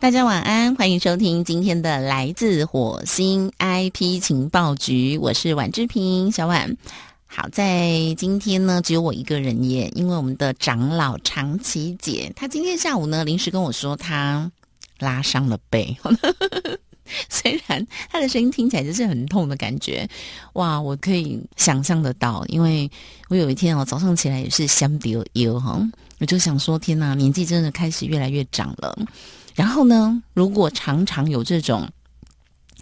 大家晚安，欢迎收听今天的来自火星 IP 情报局，我是婉志平，小婉。好在今天呢，只有我一个人耶，因为我们的长老长琪姐，她今天下午呢临时跟我说她拉伤了背，虽然她的声音听起来就是很痛的感觉，哇，我可以想象得到，因为我有一天哦早上起来也是香丢油哈，我就想说天哪，年纪真的开始越来越长了。然后呢，如果常常有这种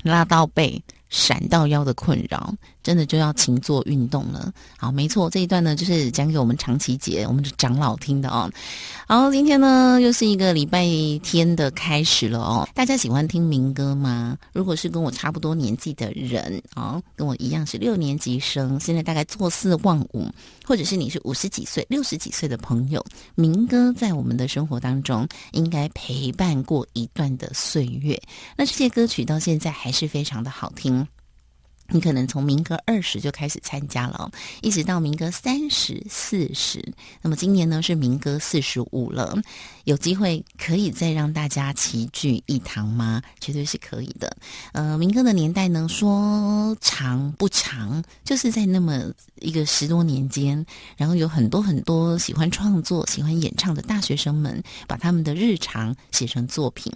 拉到背、闪到腰的困扰，真的就要勤做运动了。好，没错，这一段呢就是讲给我们长期节、我们的长老听的哦。好，今天呢又是一个礼拜天的开始了哦。大家喜欢听民歌吗？如果是跟我差不多年纪的人哦，跟我一样是六年级生，现在大概坐四望五，或者是你是五十几岁、六十几岁的朋友，民歌在我们的生活当中应该陪伴过一段的岁月。那这些歌曲到现在还是非常的好听。你可能从民歌二十就开始参加了，一直到民歌三十四十，那么今年呢是民歌四十五了，有机会可以再让大家齐聚一堂吗？绝对是可以的。呃，民歌的年代呢说长不长，就是在那么一个十多年间，然后有很多很多喜欢创作、喜欢演唱的大学生们，把他们的日常写成作品。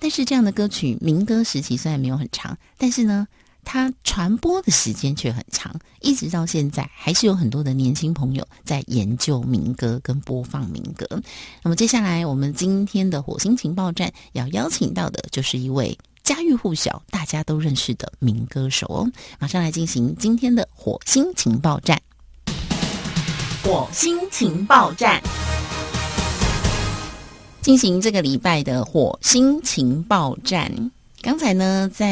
但是这样的歌曲，民歌时期虽然没有很长，但是呢。它传播的时间却很长，一直到现在，还是有很多的年轻朋友在研究民歌跟播放民歌。那么接下来，我们今天的火星情报站要邀请到的，就是一位家喻户晓、大家都认识的民歌手哦。马上来进行今天的火星情报站。火星情报站，进行这个礼拜的火星情报站。刚才呢，在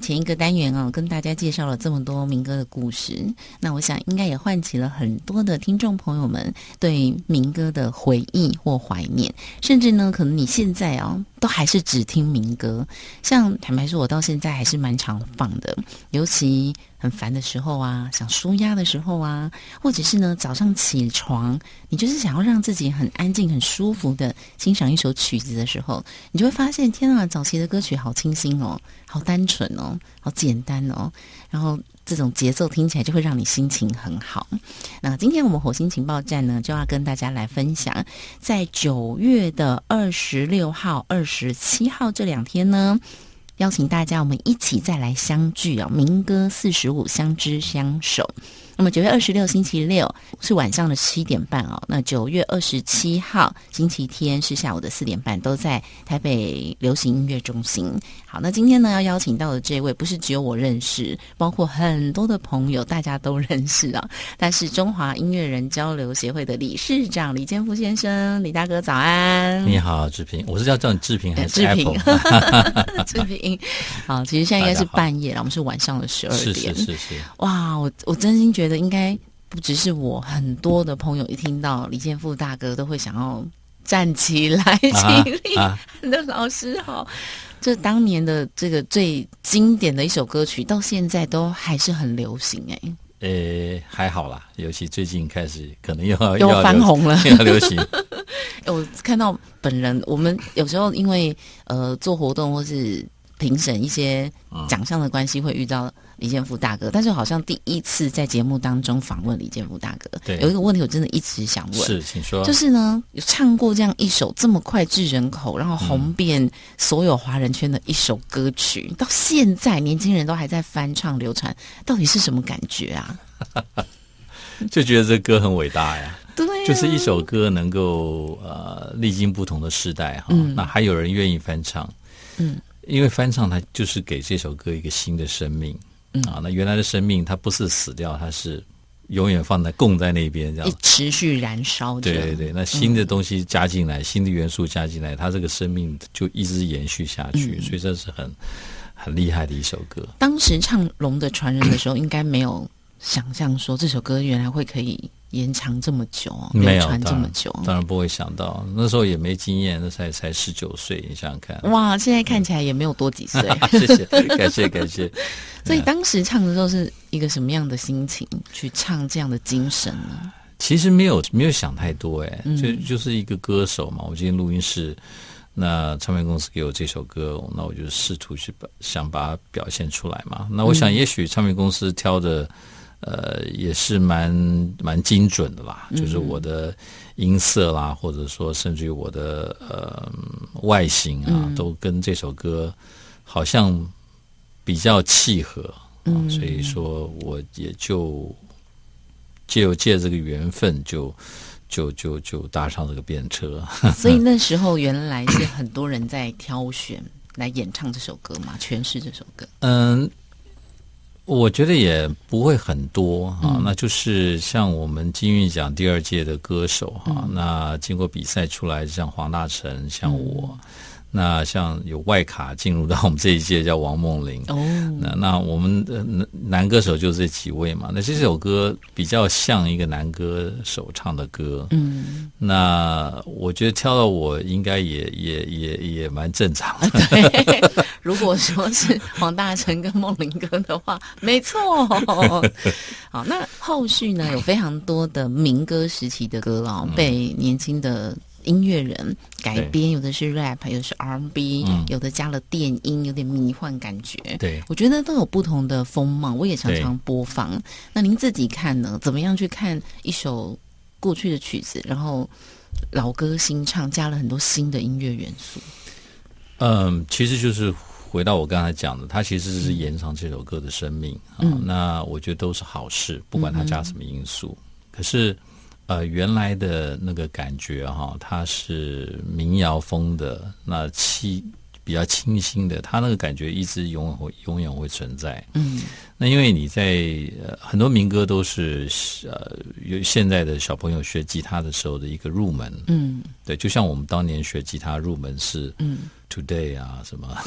前一个单元啊，跟大家介绍了这么多民歌的故事，那我想应该也唤起了很多的听众朋友们对民歌的回忆或怀念，甚至呢，可能你现在啊，都还是只听民歌。像坦白说，我到现在还是蛮常放的，尤其。很烦的时候啊，想舒压的时候啊，或者是呢早上起床，你就是想要让自己很安静、很舒服的欣赏一首曲子的时候，你就会发现，天啊，早期的歌曲好清新哦，好单纯哦，好简单哦，然后这种节奏听起来就会让你心情很好。那今天我们火星情报站呢，就要跟大家来分享，在九月的二十六号、二十七号这两天呢。邀请大家，我们一起再来相聚啊！民歌四十五，相知相守。那么九月二十六星期六是晚上的七点半哦。那九月二十七号星期天是下午的四点半，都在台北流行音乐中心。好，那今天呢要邀请到的这位，不是只有我认识，包括很多的朋友，大家都认识啊。但是中华音乐人交流协会的理事长李建福先生，李大哥早安！你好，志平，我是要叫你志平还是志平？志平，好，其实现在应该是半夜了，我们是晚上的十二点。是是是是。哇，我我真心觉得。觉得应该不只是我，很多的朋友一听到李建富大哥都会想要站起来起立。很多 老师好，这当年的这个最经典的一首歌曲，到现在都还是很流行哎。呃，还好啦，尤其最近开始可能又要 又翻红了，要流行。我看到本人，我们有时候因为呃做活动或是评审一些奖项的关系，会遇到。李建福大哥，但是好像第一次在节目当中访问李建福大哥，对，有一个问题我真的一直想问，是，请说，就是呢，有唱过这样一首这么脍炙人口，然后红遍所有华人圈的一首歌曲，到现在年轻人都还在翻唱流传，到底是什么感觉啊？就觉得这歌很伟大呀，对，就是一首歌能够呃历经不同的时代哈，那还有人愿意翻唱，嗯，因为翻唱它就是给这首歌一个新的生命。啊，那原来的生命它不是死掉，它是永远放在供在那边，这样持续燃烧。对对对，那新的东西加进来，新的元素加进来，它这个生命就一直延续下去，所以这是很很厉害的一首歌。当时唱《龙的传人》的时候，应该没有想象说这首歌原来会可以。延长这么久，流传这么久，当然不会想到。那时候也没经验，那才才十九岁，你想想看。哇，现在看起来也没有多几岁。谢谢，感谢感谢。所以当时唱的时候是一个什么样的心情去唱这样的精神呢？其实没有没有想太多，哎，就就是一个歌手嘛。我今天录音室，那唱片公司给我这首歌，那我就试图去把想把它表现出来嘛。那我想，也许唱片公司挑的呃也是蛮蛮精准的啦，就是我的音色啦，或者说甚至于我的呃外形啊，都跟这首歌好像比较契合啊，所以说我也就借由借这个缘分就。就就就搭上这个便车，所以那时候原来是很多人在挑选来演唱这首歌嘛，诠释这首歌。嗯，我觉得也不会很多啊，那就是像我们金韵奖第二届的歌手哈，那经过比赛出来，像黄大成，像我。那像有外卡进入到我们这一届叫王梦玲哦，那那我们的男歌手就这几位嘛。那这首歌比较像一个男歌手唱的歌，嗯，那我觉得挑到我应该也也也也蛮正常的。对。如果说是黄大成跟梦玲哥的话，没错。好，那后续呢有非常多的民歌时期的歌哦，被年轻的。音乐人改编，有的是 rap，有的是 R&B，有的加了电音，有点迷幻感觉。对，我觉得都有不同的风貌，我也常常播放。那您自己看呢？怎么样去看一首过去的曲子，然后老歌新唱，加了很多新的音乐元素？嗯，其实就是回到我刚才讲的，它其实是延长这首歌的生命啊。那我觉得都是好事，不管它加什么因素。可是。呃，原来的那个感觉哈，它是民谣风的，那气比较清新的，它那个感觉一直永远会永远会存在。嗯，那因为你在呃很多民歌都是呃，有现在的小朋友学吉他的时候的一个入门。嗯，对，就像我们当年学吉他入门是嗯，Today 啊，什么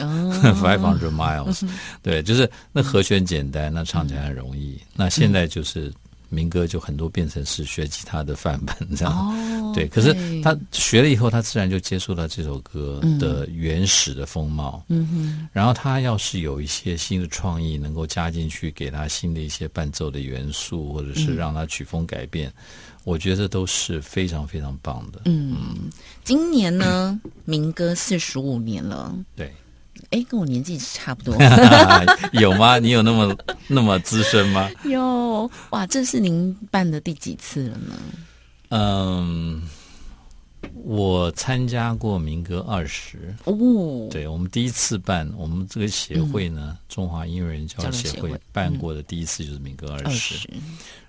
Five Hundred Miles，对，就是那和弦简单，那唱起来很容易。那现在就是。民歌就很多变成是学吉他的范本这样，对。可是他学了以后，他自然就接触到这首歌的原始的风貌。嗯哼。然后他要是有一些新的创意，能够加进去，给他新的一些伴奏的元素，或者是让他曲风改变，我觉得都是非常非常棒的。嗯，今年呢，民歌四十五年了。对。哎，跟我年纪差不多，有吗？你有那么那么资深吗？有哇，这是您办的第几次了呢？嗯，我参加过民歌二十哦，对我们第一次办，我们这个协会呢，中华音乐人交流协会办过的第一次就是民歌二十，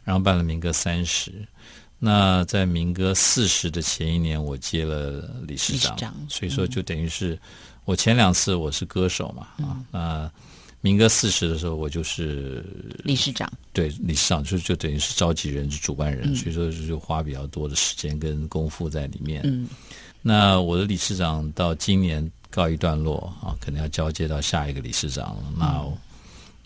然后办了民歌三十。那在民歌四十的前一年，我接了理事长，所以说就等于是。我前两次我是歌手嘛啊，那民歌四十的时候我就是理事长，对理事长就就等于是召集人是主办人，所以说就花比较多的时间跟功夫在里面。嗯，那我的理事长到今年告一段落啊，可能要交接到下一个理事长了。那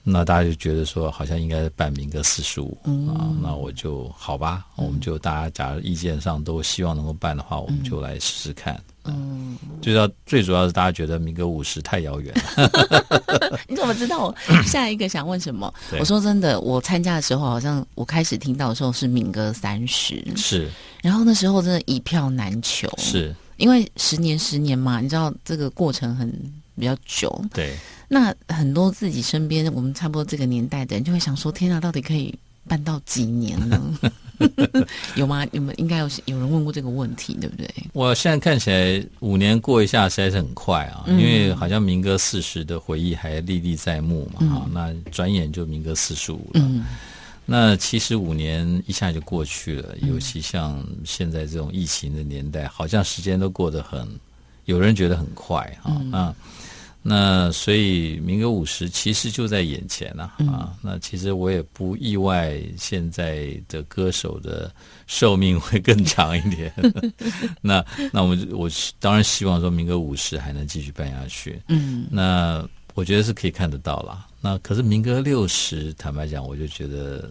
那大家就觉得说好像应该办民歌四十五啊，那我就好吧，我们就大家假如意见上都希望能够办的话，我们就来试试看。嗯，最要最主要是大家觉得民歌五十太遥远了。你怎么知道我下一个想问什么？我说真的，我参加的时候好像我开始听到的时候是民歌三十，是，然后那时候真的一票难求，是因为十年十年嘛，你知道这个过程很比较久。对，那很多自己身边我们差不多这个年代的人就会想说：天啊，到底可以办到几年呢？有吗？有没应该有有人问过这个问题，对不对？我现在看起来五年过一下实在是很快啊，因为好像民歌四十的回忆还历历在目嘛。哈，那转眼就民歌四十五了。那其实五年一下就过去了，尤其像现在这种疫情的年代，好像时间都过得很，有人觉得很快啊啊。那所以民歌五十其实就在眼前了啊！那其实我也不意外，现在的歌手的寿命会更长一点。那那我我当然希望说民歌五十还能继续办下去。嗯，那我觉得是可以看得到啦。那可是民歌六十，坦白讲，我就觉得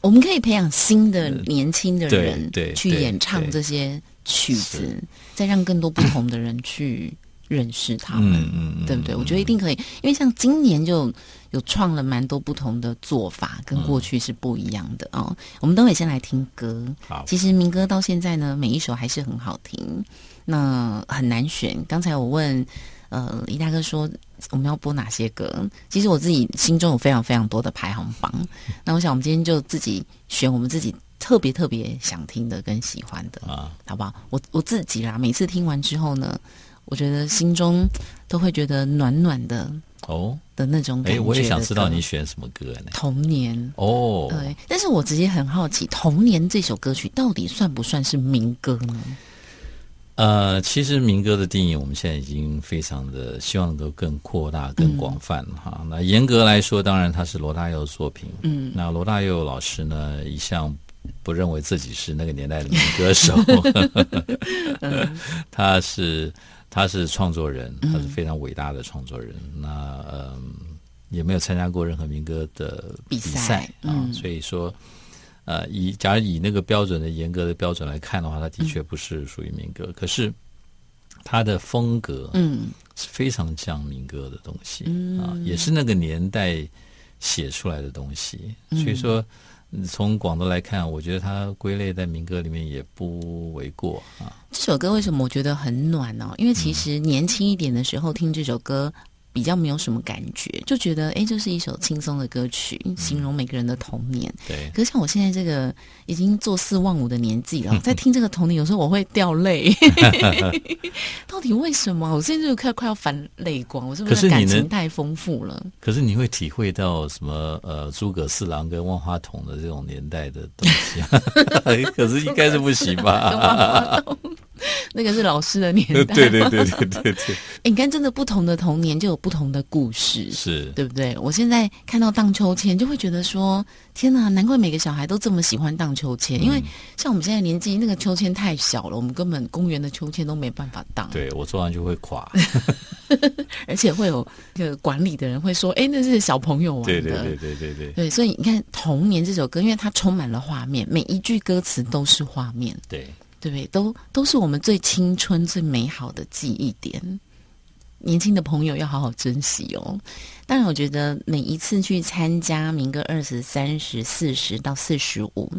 我们可以培养新的年轻的人对去演唱这些曲子，再让更多不同的人去。认识他们，对不对？我觉得一定可以，因为像今年就有创了蛮多不同的做法，跟过去是不一样的哦。我们等会先来听歌。好，其实民歌到现在呢，每一首还是很好听。那很难选。刚才我问呃李大哥说我们要播哪些歌，其实我自己心中有非常非常多的排行榜。那我想我们今天就自己选我们自己特别特别想听的跟喜欢的啊，好不好？我我自己啦，每次听完之后呢，我觉得心中都会觉得暖暖的哦的那种感觉。哎，我也想知道你选什么歌呢？童年哦，对。但是我直接很好奇，《童年》这首歌曲到底算不算是民歌呢？呃，其实民歌的定义，我们现在已经非常的希望能够更扩大、更广泛哈。那严格来说，当然它是罗大佑的作品。嗯，那罗大佑老师呢，一向不认为自己是那个年代的民歌手。他是他是创作人，他是非常伟大的创作人。那嗯，也没有参加过任何民歌的比赛啊，所以说。呃，以假如以那个标准的严格的标准来看的话，他的确不是属于民歌。可是他的风格，嗯，是非常像民歌的东西啊，也是那个年代写出来的东西。所以说，从广度来看，我觉得它归类在民歌里面也不为过啊。这首歌为什么我觉得很暖呢？因为其实年轻一点的时候听这首歌。比较没有什么感觉，就觉得哎，这是一首轻松的歌曲，形容每个人的童年。对，可是像我现在这个已经做四望五的年纪了，在听这个童年，有时候我会掉泪。到底为什么？我现在就快快要反泪光，我是不是感情太丰富了？可是你会体会到什么？呃，诸葛四郎跟万花筒的这种年代的东西，可是应该是不行吧？那个是老师的年代，对对对对对对。哎，你看，真的不同的童年就有不同的故事，是对不对？我现在看到荡秋千，就会觉得说，天哪，难怪每个小孩都这么喜欢荡秋千，因为像我们现在年纪，那个秋千太小了，我们根本公园的秋千都没办法荡。对我坐完就会垮，而且会有个管理的人会说，哎，那是小朋友玩的。对对对对对对。对，所以你看《童年》这首歌，因为它充满了画面，每一句歌词都是画面。对。对不对？都都是我们最青春、最美好的记忆点。年轻的朋友要好好珍惜哦。当然，我觉得每一次去参加民歌二十三十四十到四十五，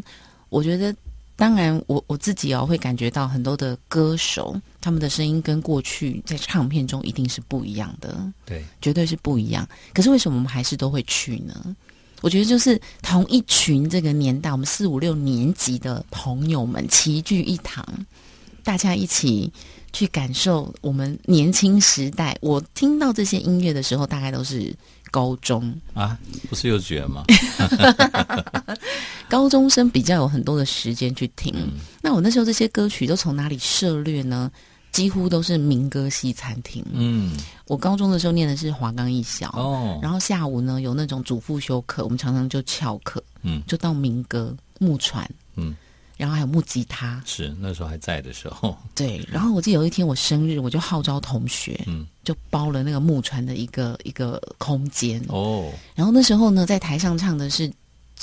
我觉得当然我我自己哦会感觉到很多的歌手他们的声音跟过去在唱片中一定是不一样的，对，绝对是不一样。可是为什么我们还是都会去呢？我觉得就是同一群这个年代，我们四五六年级的朋友们齐聚一堂，大家一起去感受我们年轻时代。我听到这些音乐的时候，大概都是高中啊，不是幼稚园吗？高中生比较有很多的时间去听。那我那时候这些歌曲都从哪里涉略呢？几乎都是民歌西餐厅。嗯，我高中的时候念的是华冈艺校，哦，然后下午呢有那种主副修课，我们常常就翘课，嗯，就到民歌木船，嗯，然后还有木吉他，是那时候还在的时候。对，然后我记得有一天我生日，我就号召同学，嗯，就包了那个木船的一个一个空间，哦，然后那时候呢在台上唱的是，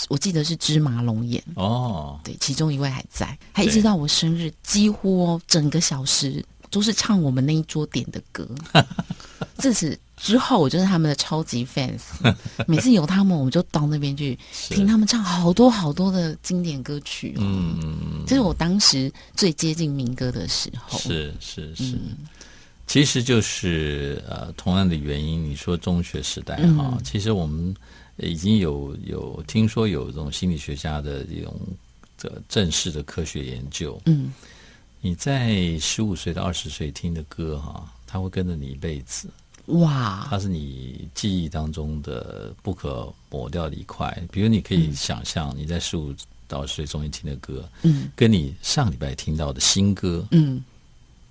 我记得是芝麻龙眼，哦，对，其中一位还在，还一直到我生日，几乎哦整个小时。都是唱我们那一桌点的歌。自此之后，我就是他们的超级 fans。每次有他们，我们就到那边去听他们唱好多好多的经典歌曲。嗯，这是我当时最接近民歌的时候。是是是，其实就是呃，同样的原因。你说中学时代哈，其实我们已经有有听说有这种心理学家的这种这正式的科学研究。嗯。你在十五岁到二十岁听的歌哈，它会跟着你一辈子。哇！它是你记忆当中的不可抹掉的一块。比如，你可以想象你在十五到二十岁中间听的歌，嗯，跟你上礼拜听到的新歌，嗯，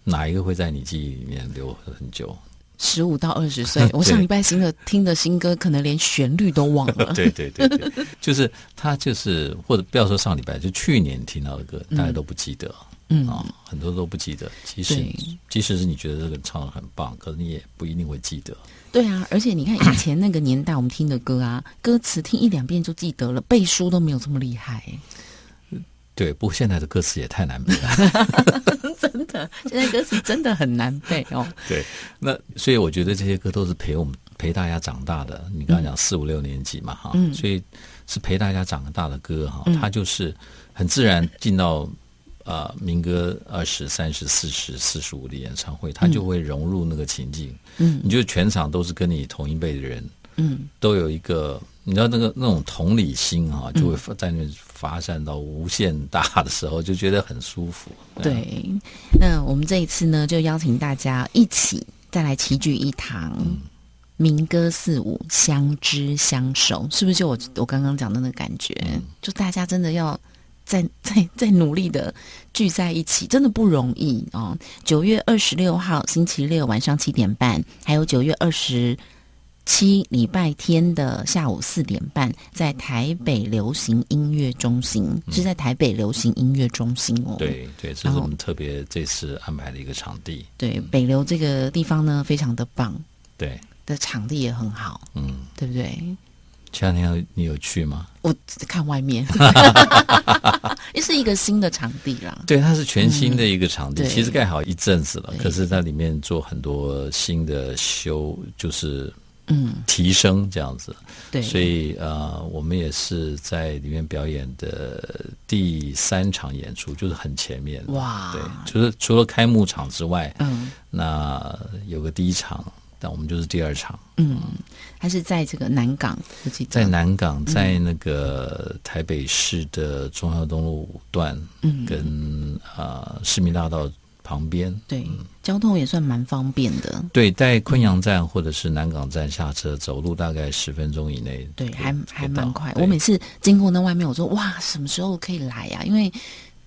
哪一个会在你记忆里面留很久？十五到二十岁，我上礼拜新的听的新歌，可能连旋律都忘了。对对对对，就是他就是或者不要说上礼拜，就去年听到的歌，大家都不记得。嗯啊，很多都不记得。其实，即使是你觉得这个唱的很棒，可是你也不一定会记得。对啊，而且你看以前那个年代，我们听的歌啊，歌词听一两遍就记得了，背书都没有这么厉害。对，不过现在的歌词也太难背了，真的，现在歌词真的很难背哦。对，那所以我觉得这些歌都是陪我们陪大家长大的。你刚刚讲四五六年级嘛，哈，所以是陪大家长大的歌哈，它就是很自然进到。啊民歌二十三十四十四十五的演唱会，他就会融入那个情境，嗯，你就全场都是跟你同一辈的人，嗯，都有一个你知道那个那种同理心啊，就会在那发散到无限大的时候，就觉得很舒服。对，那我们这一次呢，就邀请大家一起再来齐聚一堂。民歌四舞，相知相守，是不是就我我刚刚讲的那个感觉？就大家真的要在 在在努力的聚在一起，真的不容易哦。九月二十六号星期六晚上七点半，还有九月二十七礼拜天的下午四点半，在台北流行音乐中心，是在台北流行音乐中心哦。对对，这是我们特别这次安排的一个场地。对，北流这个地方呢，非常的棒。对。的场地也很好，嗯，对不对？前两天你有去吗？我只看外面，也是一个新的场地啦。对，它是全新的一个场地，其实盖好一阵子了，可是它里面做很多新的修，就是嗯提升这样子。对，所以呃，我们也是在里面表演的第三场演出，就是很前面哇。对，就是除了开幕场之外，嗯，那有个第一场。但我们就是第二场，嗯，还是在这个南港，在南港，在那个台北市的中央东路五段，嗯，跟啊市民大道旁边，对，交通也算蛮方便的。对，在昆阳站或者是南港站下车，走路大概十分钟以内，对，还还蛮快。我每次经过那外面，我说哇，什么时候可以来呀？因为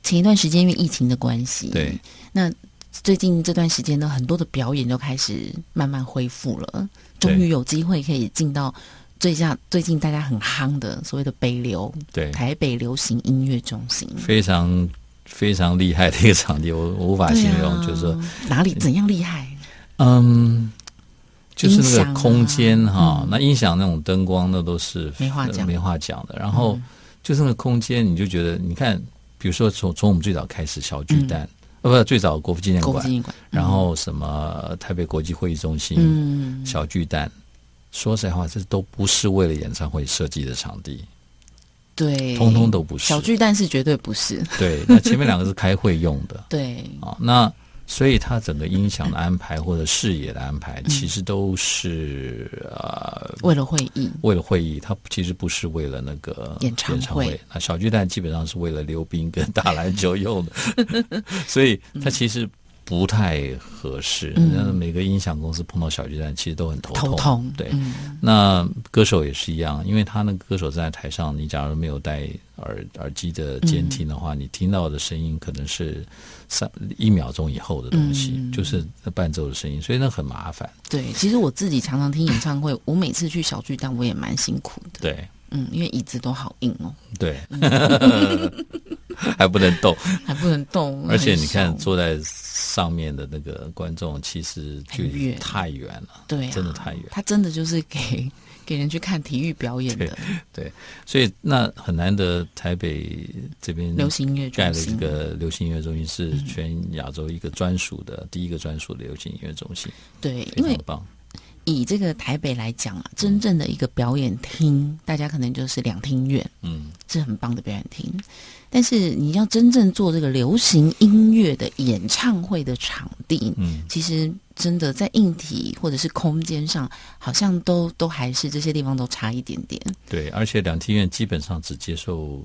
前一段时间因为疫情的关系，对，那。最近这段时间呢，很多的表演都开始慢慢恢复了，终于有机会可以进到最近最近大家很夯的所谓的北流，对。台北流行音乐中心，非常非常厉害的一个场地，我无法形容，就是说。哪里怎样厉害？嗯，就是那个空间哈，那音响那种灯光那都是没话讲，没话讲的。然后就是那个空间，你就觉得你看，比如说从从我们最早开始小巨蛋。呃，不，最早国父纪念馆，然后什么台北国际会议中心、小巨蛋，说实话，这都不是为了演唱会设计的场地，对，通通都不是。小巨蛋是绝对不是，对，那前面两个是开会用的，对，啊，那。所以，他整个音响的安排或者视野的安排，其实都是呃为了会议，为了会议，他其实不是为了那个演唱会。那小巨蛋基本上是为了溜冰跟打篮球用的，所以他其实。不太合适。那每个音响公司碰到小巨蛋，其实都很头痛。头痛对，那歌手也是一样，因为他那个歌手站在台上，你假如没有戴耳耳机的监听的话，你听到的声音可能是三一秒钟以后的东西，就是伴奏的声音，所以那很麻烦。对，其实我自己常常听演唱会，我每次去小巨蛋，我也蛮辛苦的。对。嗯，因为椅子都好硬哦。对，还不能动，还不能动。而且你看，坐在上面的那个观众，其实距离太远了。对，真的太远。他真的就是给 给人去看体育表演的。对，所以那很难得，台北这边流行音乐盖了一个流行音乐中心，是全亚洲一个专属的第一个专属的流行音乐中心。对，非常棒。以这个台北来讲啊，真正的一个表演厅，大家可能就是两厅院，嗯，是很棒的表演厅。但是你要真正做这个流行音乐的演唱会的场地，嗯，其实真的在硬体或者是空间上，好像都都还是这些地方都差一点点。对，而且两厅院基本上只接受。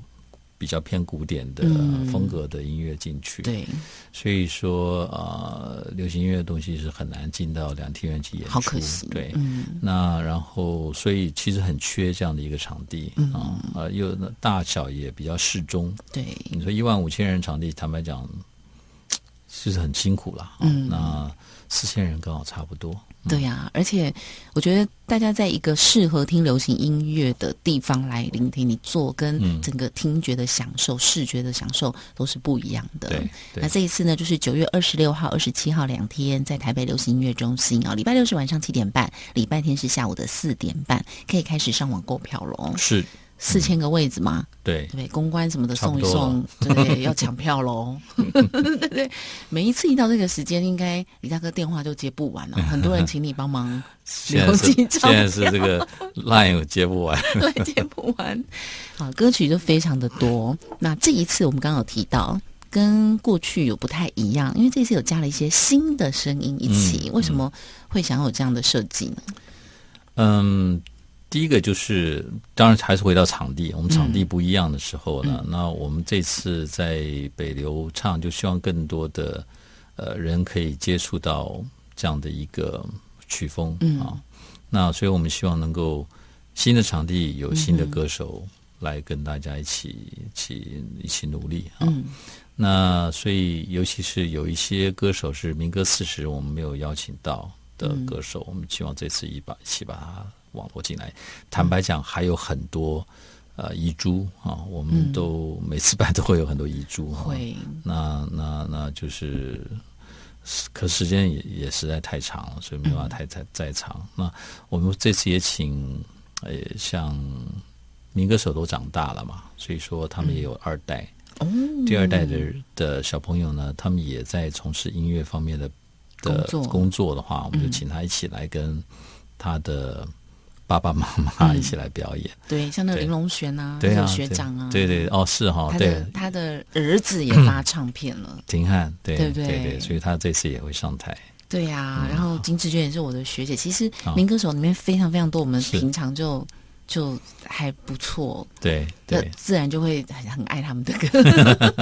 比较偏古典的风格的音乐进去，对，所以说呃，流行音乐的东西是很难进到两厅院去演出，好可惜。对，嗯，那然后所以其实很缺这样的一个场地啊，呃，又大小也比较适中。对，你说一万五千人场地，坦白讲，其实很辛苦了。嗯，那四千人刚好差不多。对呀，而且我觉得大家在一个适合听流行音乐的地方来聆听，你做跟整个听觉的享受、视觉的享受都是不一样的。对，那这一次呢，就是九月二十六号、二十七号两天，在台北流行音乐中心啊，礼拜六是晚上七点半，礼拜天是下午的四点半，可以开始上网购票喽。是。四千个位置嘛？对对，公关什么的送一送，对，要抢票喽。对对，每一次一到这个时间，应该李大哥电话就接不完了，很多人请你帮忙留几张。现在是这个 line 接不完，对，接不完。好，歌曲就非常的多。那这一次我们刚刚有提到。跟过去有不太一样，因为这次有加了一些新的声音一起，为什么会想有这样的设计呢？嗯，第一个就是当然还是回到场地，我们场地不一样的时候呢，那我们这次在北流唱，就希望更多的呃人可以接触到这样的一个曲风啊，那所以我们希望能够新的场地有新的歌手来跟大家一起一起一起努力啊。那所以，尤其是有一些歌手是民歌四十，我们没有邀请到的歌手，我们希望这次一把一起把它网络进来。坦白讲，还有很多呃遗珠啊，我们都每次办都会有很多遗珠哈。会，那那那就是，可时间也也实在太长了，所以没办法太太再长。那我们这次也请呃像民歌手都长大了嘛，所以说他们也有二代。第二代的的小朋友呢，他们也在从事音乐方面的的工作的话，我们就请他一起来跟他的爸爸妈妈一起来表演。对，像那个林龙璇啊，对啊，学长啊，对对哦，是哈，对，他的儿子也发唱片了，廷汉，对对对对，所以他这次也会上台。对呀，然后金志娟也是我的学姐。其实民歌手里面非常非常多，我们平常就。就还不错，对对，自然就会很很爱他们的歌。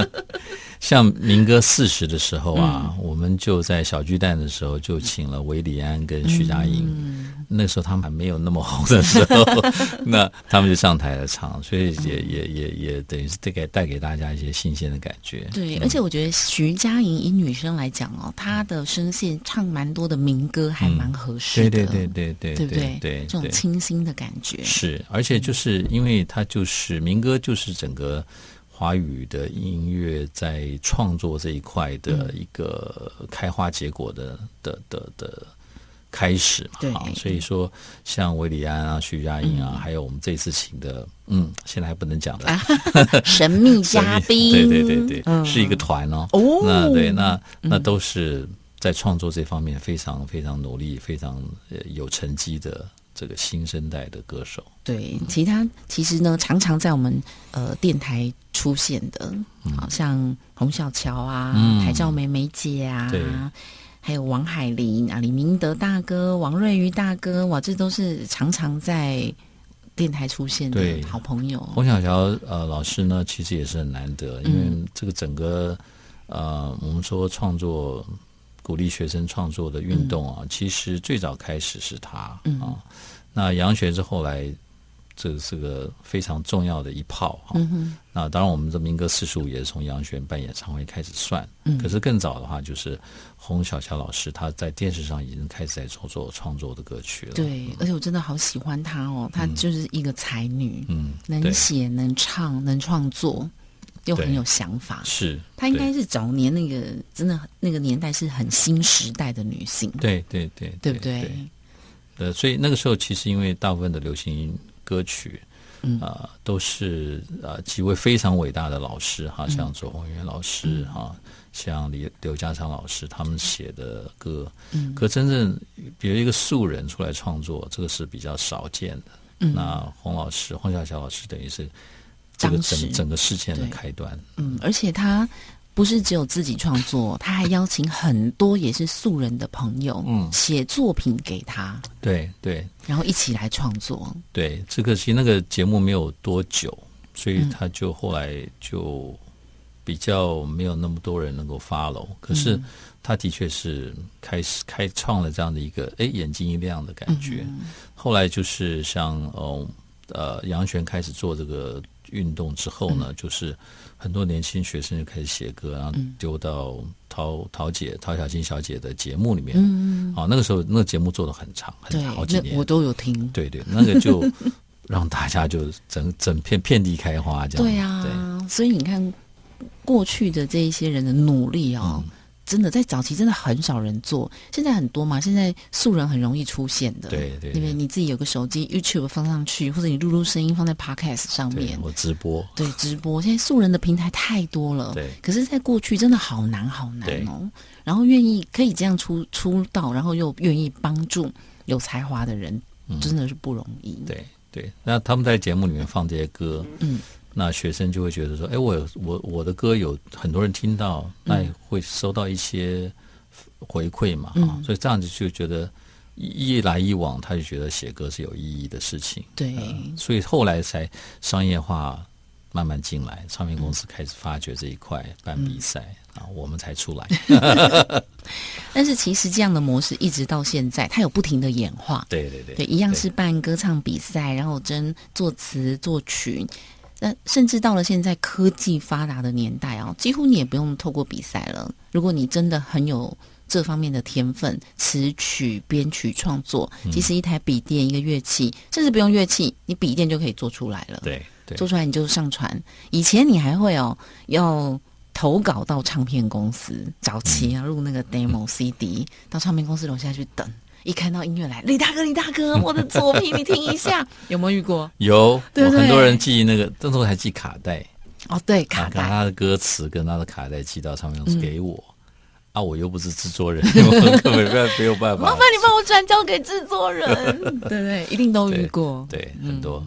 像民歌四十的时候啊，我们就在小巨蛋的时候就请了韦礼安跟徐佳莹。那时候他们还没有那么红的时候，那他们就上台了唱，所以也也也也等于是带给带给大家一些新鲜的感觉。对，而且我觉得徐佳莹以女生来讲哦，她的声线唱蛮多的民歌，还蛮合适的。对对对对对，对不对？对，这种清新的感觉是，而且就是因为它就是民歌，就是整个华语的音乐在创作这一块的一个开花结果的的的的。开始嘛，啊，所以说像维里安啊、徐佳莹啊，还有我们这次请的，嗯，现在还不能讲的 神秘嘉宾，对对对对，是一个团哦。哦，那对，那那都是在创作这方面非常非常努力、非常有成绩的这个新生代的歌手。对，其他其实呢，常常在我们呃电台出现的，好像洪小乔啊、台照梅梅姐啊。还有王海林啊，李明德大哥、王瑞瑜大哥，哇，这都是常常在电台出现的好朋友。洪小乔呃老师呢，其实也是很难得，因为这个整个呃，我们说创作鼓励学生创作的运动啊，其实最早开始是他啊。那杨学是后来。这是个非常重要的一炮哈。那当然，我们的民歌四十五也是从杨璇办演唱会开始算。嗯，可是更早的话，就是洪小乔老师他在电视上已经开始在创作创作的歌曲了。对，而且我真的好喜欢她哦，她就是一个才女，嗯，能写能唱能创作，又很有想法。是，她应该是早年那个真的那个年代是很新时代的女性。对对对，对不对？呃，所以那个时候其实因为大部分的流行音。歌曲，啊，都是啊几位非常伟大的老师哈，像左宏元老师哈，像李刘家昌老师他们写的歌，嗯，可真正比如一个素人出来创作，这个是比较少见的。那洪老师、洪小乔老师等于是这个整整个事件的开端，嗯，而且他。不是只有自己创作，他还邀请很多也是素人的朋友，嗯，写作品给他，对对，然后一起来创作。对，只可惜那个节目没有多久，所以他就后来就比较没有那么多人能够 follow。可是他的确是开始开创了这样的一个，哎，眼睛一亮的感觉。后来就是像哦呃杨璇开始做这个运动之后呢，就是。很多年轻学生就开始写歌，然后丢到陶陶姐、陶小金小姐的节目里面。嗯，啊，那个时候那个节目做的很长，很好几年，我都有听。对对，那个就让大家就整整片遍地开花这样。对啊，所以你看过去的这一些人的努力啊。真的在早期真的很少人做，现在很多嘛。现在素人很容易出现的，对对，因为你自己有个手机，YouTube 放上去，或者你录录声音放在 Podcast 上面，我直播，对直播。现在素人的平台太多了，对。可是，在过去真的好难好难哦。然后愿意可以这样出出道，然后又愿意帮助有才华的人，真的是不容易。对对，那他们在节目里面放这些歌，嗯。那学生就会觉得说，哎，我我我的歌有很多人听到，那会收到一些回馈嘛，啊，所以这样子就觉得一来一往，他就觉得写歌是有意义的事情。对，所以后来才商业化慢慢进来，唱片公司开始发掘这一块，办比赛啊，我们才出来。但是其实这样的模式一直到现在，它有不停的演化。对对对，对，一样是办歌唱比赛，然后真作词作曲。那甚至到了现在科技发达的年代哦，几乎你也不用透过比赛了。如果你真的很有这方面的天分，词曲编曲创作，其实一台笔电、一个乐器，甚至不用乐器，你笔电就可以做出来了。对，做出来你就上传。以前你还会哦，要投稿到唱片公司，早期啊录那个 demo CD，到唱片公司楼下去等。一看到音乐来，李大哥，李大哥，我的作品你听一下，有没有遇过？有，对很多人寄那个，那时候还寄卡带。哦，对，卡带，他的歌词跟他的卡带寄到唱片公司给我，啊，我又不是制作人，根本没有办法。麻烦你帮我转交给制作人。对不对，一定都遇过。对，很多。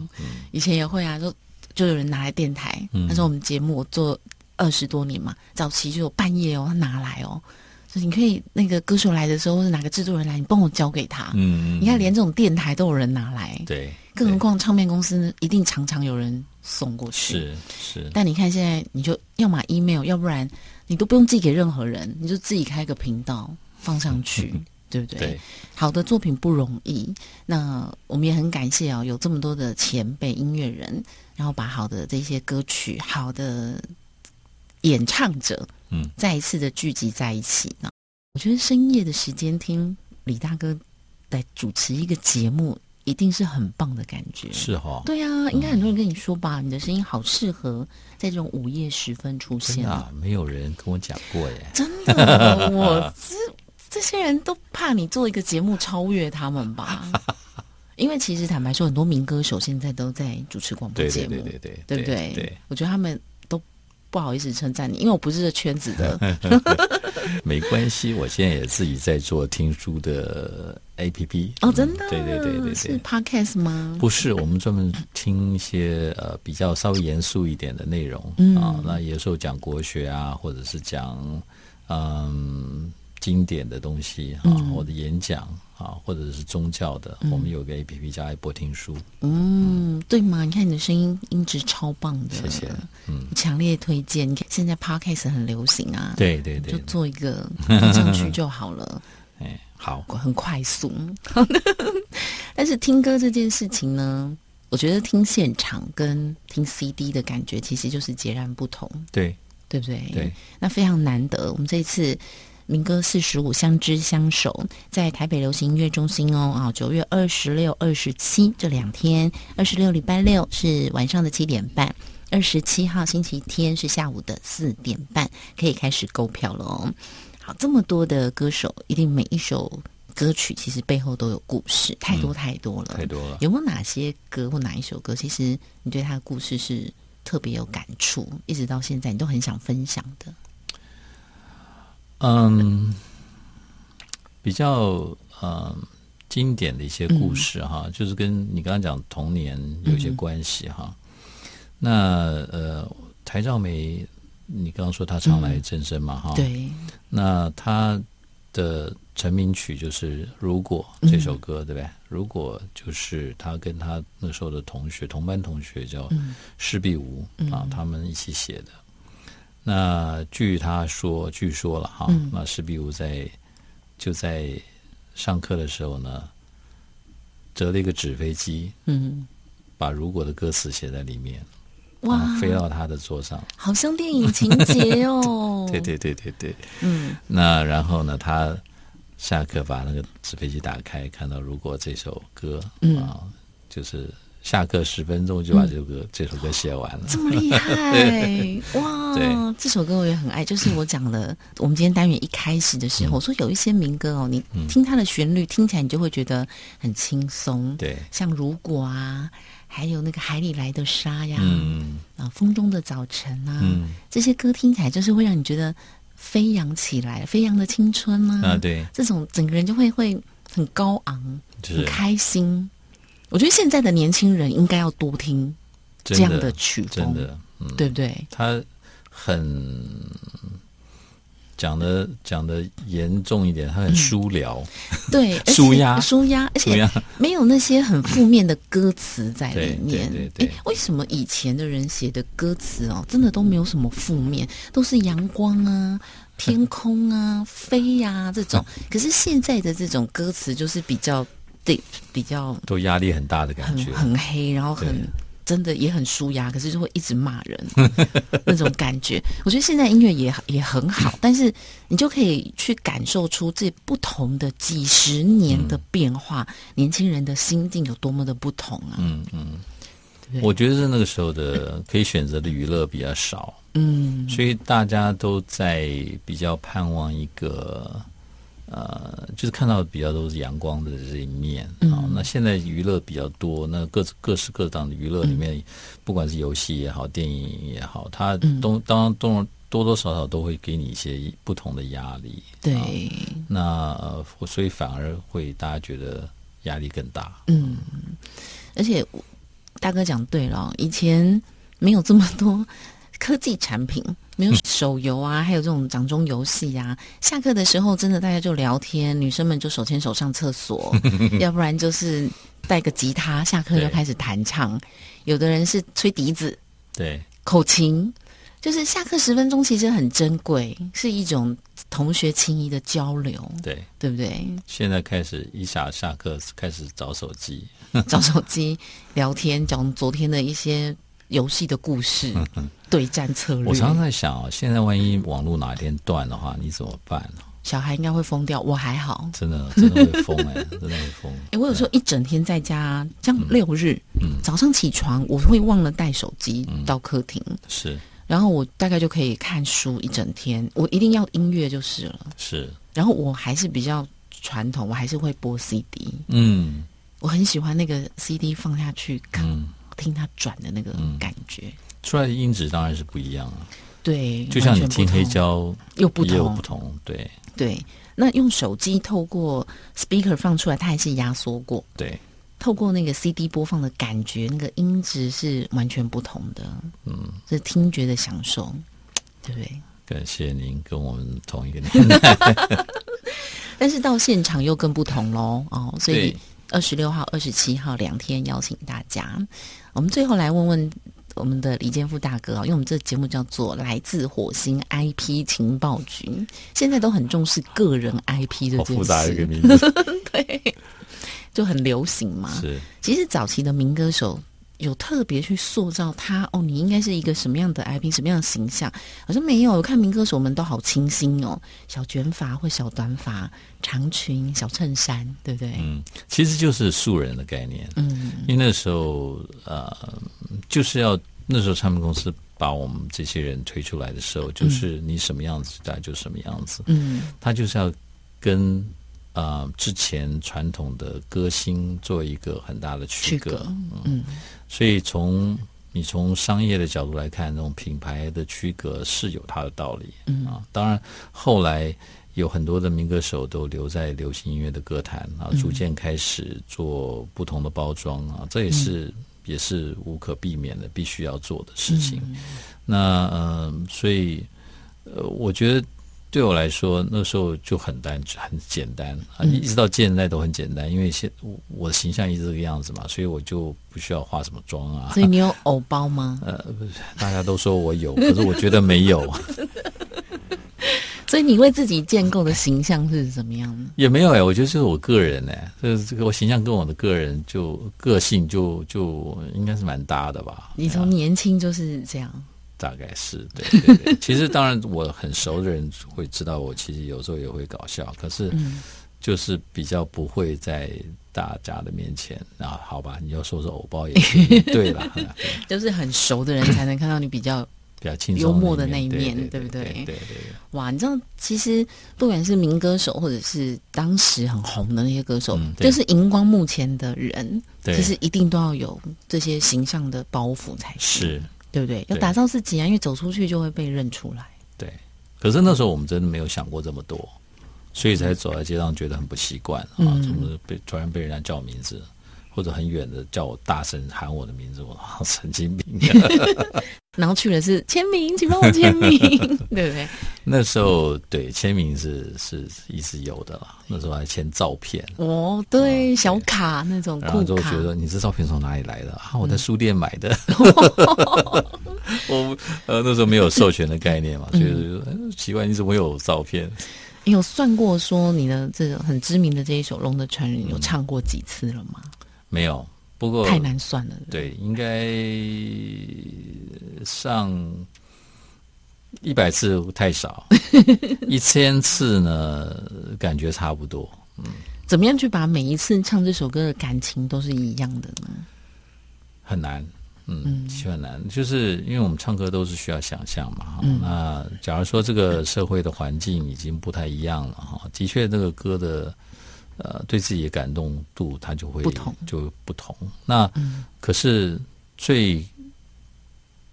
以前也会啊，就就有人拿来电台，那时候我们节目做二十多年嘛，早期就有半夜哦，他拿来哦。你可以那个歌手来的时候，或者哪个制作人来，你帮我交给他。嗯，你看连这种电台都有人拿来，对，更何况唱片公司一定常常有人送过去。是是，但你看现在，你就要么 email，要不然你都不用寄给任何人，你就自己开个频道放上去，对不对？对，好的作品不容易。那我们也很感谢哦，有这么多的前辈音乐人，然后把好的这些歌曲，好的。演唱者，嗯，再一次的聚集在一起呢。我觉得深夜的时间听李大哥来主持一个节目，一定是很棒的感觉。是哈，对啊，应该很多人跟你说吧，你的声音好适合在这种午夜时分出现啊。没有人跟我讲过耶，真的，我这这些人都怕你做一个节目超越他们吧？因为其实坦白说，很多民歌手现在都在主持广播节目，对对对对，对不对？对，我觉得他们。不好意思称赞你，因为我不是这圈子的。没关系，我现在也自己在做听书的 A P P。哦，真的？对对对对对，是 Podcast 吗？不是，我们专门听一些呃比较稍微严肃一点的内容啊。那有时候讲国学啊，或者是讲嗯经典的东西啊，我的演讲。啊，或者是宗教的，我们有个 A P P 叫爱播听书。嗯，对吗？你看你的声音音质超棒的，谢谢。嗯，强烈推荐。你看现在 Podcast 很流行啊，对对对，就做一个放上去就好了。哎，好，很快速。但是听歌这件事情呢，我觉得听现场跟听 C D 的感觉其实就是截然不同。对，对不对？对，那非常难得。我们这一次。民歌四十五相知相守，在台北流行音乐中心哦啊，九月二十六、二十七这两天，二十六礼拜六是晚上的七点半，二十七号星期天是下午的四点半，可以开始购票了哦。好，这么多的歌手，一定每一首歌曲其实背后都有故事，太多太多了，太多了。有没有哪些歌或哪一首歌，其实你对他的故事是特别有感触，一直到现在你都很想分享的？嗯，比较嗯经典的一些故事哈，就是跟你刚刚讲童年有一些关系哈。那呃，台照梅，你刚刚说他常来增生嘛哈？对。那他的成名曲就是《如果》这首歌，对不对？如果就是他跟他那时候的同学，同班同学叫施碧梧啊，他们一起写的。那据他说，据说了哈，那施比武在就在上课的时候呢，折了一个纸飞机，嗯，把如果的歌词写在里面，哇，飞到他的桌上，好像电影情节哦。对对对对对，嗯，那然后呢，他下课把那个纸飞机打开，看到如果这首歌，啊，就是。下课十分钟就把这首歌这首歌写完了，这么厉害哇！对，这首歌我也很爱。就是我讲的，我们今天单元一开始的时候，我说有一些民歌哦，你听它的旋律，听起来你就会觉得很轻松。对，像如果啊，还有那个海里来的沙呀，嗯啊，风中的早晨啊，这些歌听起来就是会让你觉得飞扬起来，飞扬的青春啊。啊，对，这种整个人就会会很高昂，很开心。我觉得现在的年轻人应该要多听这样的曲风，真的，嗯，对不对？他很讲的讲的严重一点，他很疏疗，对，舒压。舒压，而且没有那些很负面的歌词在里面。对对，为什么以前的人写的歌词哦，真的都没有什么负面，都是阳光啊、天空啊、飞呀这种？可是现在的这种歌词就是比较对，比较都压力很大的感觉，很黑，然后很。真的也很舒压，可是就会一直骂人 那种感觉。我觉得现在音乐也也很好，但是你就可以去感受出这不同的几十年的变化，年轻人的心境有多么的不同啊！嗯嗯，我觉得是那个时候的可以选择的娱乐比较少，嗯，所以大家都在比较盼望一个。呃，就是看到比较都是阳光的这一面啊。那现在娱乐比较多，那各各式各样的娱乐里面，不管是游戏也好，电影也好，它都当都多多少少都会给你一些不同的压力。对，那呃所以反而会大家觉得压力更大。嗯，而且大哥讲对了，以前没有这么多。科技产品没有手游啊，还有这种掌中游戏啊。下课的时候，真的大家就聊天，女生们就手牵手上厕所，要不然就是带个吉他，下课就开始弹唱。有的人是吹笛子，对，口琴，就是下课十分钟其实很珍贵，是一种同学情谊的交流，对，对不对？现在开始一下下课开始找手机，找手机聊天，讲昨天的一些。游戏的故事，对战策略。我常常在想啊，现在万一网络哪一天断的话，你怎么办呢？小孩应该会疯掉，我还好。真的，真的会疯哎，真的会疯。哎，我有时候一整天在家，像六日，早上起床我会忘了带手机到客厅，是，然后我大概就可以看书一整天。我一定要音乐就是了，是。然后我还是比较传统，我还是会播 CD。嗯，我很喜欢那个 CD 放下去看。听它转的那个感觉，出来的音质当然是不一样啊。对，就像你听黑胶又不同，不同。对对，那用手机透过 speaker 放出来，它还是压缩过。对，透过那个 CD 播放的感觉，那个音质是完全不同的。嗯，是听觉的享受，对不对？感谢您跟我们同一个年代，但是到现场又更不同喽。哦，所以。二十六号、二十七号两天邀请大家，我们最后来问问我们的李建富大哥啊，因为我们这节目叫做《来自火星 IP 情报局》，现在都很重视个人 IP 的这件事，一个名字，对，就很流行嘛。是，其实早期的民歌手。有特别去塑造他哦，你应该是一个什么样的 IP，什么样的形象？好像没有，我看民歌手们都好清新哦，小卷发或小短发、长裙、小衬衫，对不对？嗯，其实就是素人的概念。嗯，因为那时候呃，就是要那时候唱片公司把我们这些人推出来的时候，就是你什么样子，大家就什么样子。嗯，他就是要跟。啊，之前传统的歌星做一个很大的区隔，嗯，所以从你从商业的角度来看，这种品牌的区隔是有它的道理，嗯。啊，当然后来有很多的民歌手都留在流行音乐的歌坛啊，逐渐开始做不同的包装啊，这也是也是无可避免的，必须要做的事情。那嗯，所以呃，我觉得。对我来说，那时候就很单很简单啊，一直到现在都很简单，因为现我的形象一直这个样子嘛，所以我就不需要化什么妆啊。所以你有 偶包吗？呃，大家都说我有，可是我觉得没有。所以你为自己建构的形象是怎么样呢？也没有哎，我觉得是我个人哎，这这个我形象跟我的个人就个性就就应该是蛮搭的吧。你从年轻就是这样。大概是对对对，其实当然我很熟的人会知道我其实有时候也会搞笑，可是就是比较不会在大家的面前啊，好吧，你要说是偶包也对了，就是很熟的人才能看到你比较 比较轻松幽默的那一面，对不对？对对。哇，你知道，其实不管是民歌手，或者是当时很红的那些歌手，就是荧光幕前的人，其实一定都要有这些形象的包袱才是。对不对？要打造自己啊，因为走出去就会被认出来。对，可是那时候我们真的没有想过这么多，所以才走在街上觉得很不习惯啊，怎么被突然被人家叫名字，或者很远的叫我大声喊我的名字，我神经病。然后去的是签名，请帮我签名，对不对？那时候对签名是是一直有的啦。那时候还签照片哦，对，小卡那种，然后就觉得你这照片从哪里来的啊？我在书店买的。我呃那时候没有授权的概念嘛，所以奇怪你怎么有照片？你有算过说你的这个很知名的这一首《龙的传人》有唱过几次了吗？没有，不过太难算了。对，应该上一百次太少，一千次呢，感觉差不多。嗯，怎么样去把每一次唱这首歌的感情都是一样的呢？很难。嗯，其实很难，就是因为我们唱歌都是需要想象嘛。那假如说这个社会的环境已经不太一样了哈，的确这个歌的呃对自己的感动度它就会不同，就不同。那可是最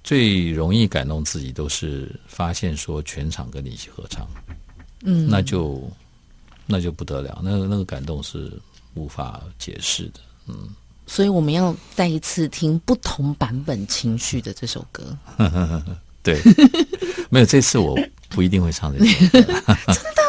最容易感动自己，都是发现说全场跟你一起合唱，嗯，那就那就不得了，那个那个感动是无法解释的，嗯。所以我们要再一次听不同版本情绪的这首歌。对，没有这次我不一定会唱这首歌。真的？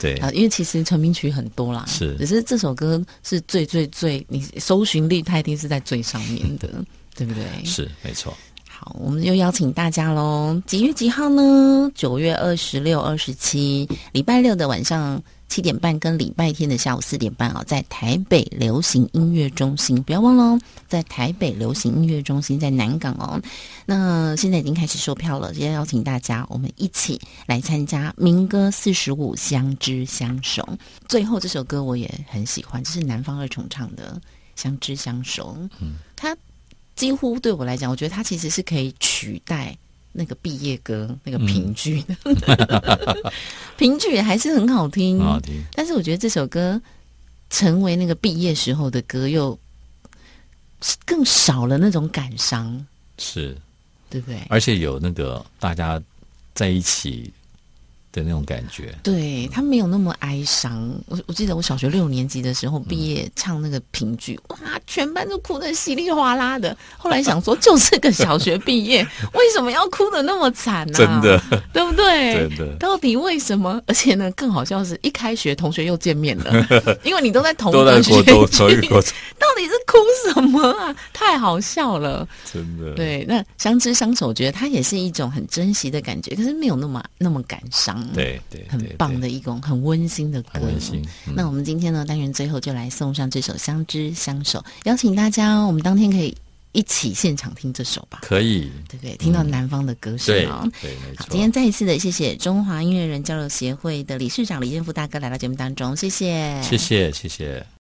对啊，因为其实成名曲很多啦，是，只是这首歌是最最最，你搜寻率它一定是在最上面的，对不对？是，没错。好，我们又邀请大家喽，几月几号呢？九月二十六、二十七，礼拜六的晚上。七点半跟礼拜天的下午四点半啊，在台北流行音乐中心，不要忘了哦，在台北流行音乐中心在南港哦。那现在已经开始售票了，今天邀请大家，我们一起来参加民歌四十五相知相守。最后这首歌我也很喜欢，这是南方二重唱的《相知相守》。嗯，它几乎对我来讲，我觉得它其实是可以取代。那个毕业歌，那个评剧，评剧还是很好听，很好听。但是我觉得这首歌成为那个毕业时候的歌，又更少了那种感伤，是，对不对？而且有那个大家在一起。的那种感觉，对他没有那么哀伤。我我记得我小学六年级的时候毕业唱那个评剧，哇，全班都哭得稀里哗啦的。后来想说，就是个小学毕业，为什么要哭的那么惨呢？真的，对不对？真的，到底为什么？而且呢，更好笑是一开学同学又见面了，因为你都在同都在学都同一过程，到底是哭什么啊？太好笑了，真的。对，那相知相守，我觉得他也是一种很珍惜的感觉，可是没有那么那么感伤。对对，很棒的一种很温馨的歌。温馨。那我们今天呢，单元最后就来送上这首《相知相守》，邀请大家，我们当天可以一起现场听这首吧？可以，对不对？听到南方的歌声啊，对，没错。今天再一次的谢谢中华音乐人交流协会的理事长李建富大哥来到节目当中，谢谢，谢谢，谢谢。